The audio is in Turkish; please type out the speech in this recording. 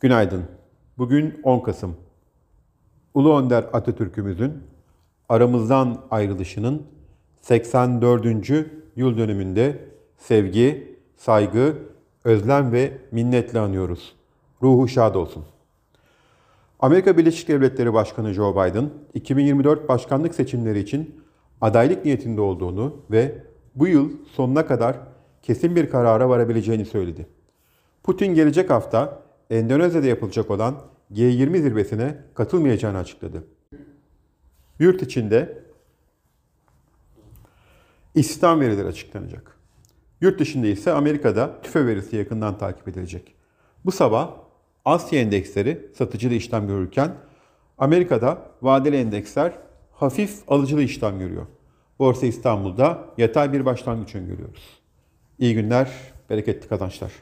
Günaydın. Bugün 10 Kasım. Ulu Önder Atatürk'ümüzün aramızdan ayrılışının 84. yıl dönümünde sevgi, saygı, özlem ve minnetle anıyoruz. Ruhu şad olsun. Amerika Birleşik Devletleri Başkanı Joe Biden, 2024 başkanlık seçimleri için adaylık niyetinde olduğunu ve bu yıl sonuna kadar kesin bir karara varabileceğini söyledi. Putin gelecek hafta Endonezya'da yapılacak olan G20 zirvesine katılmayacağını açıkladı. Yurt içinde istihdam verileri açıklanacak. Yurt dışında ise Amerika'da tüfe verisi yakından takip edilecek. Bu sabah Asya endeksleri satıcılı işlem görürken Amerika'da vadeli endeksler hafif alıcılı işlem görüyor. Borsa İstanbul'da yatay bir başlangıç öngörüyoruz. İyi günler, bereketli kazançlar.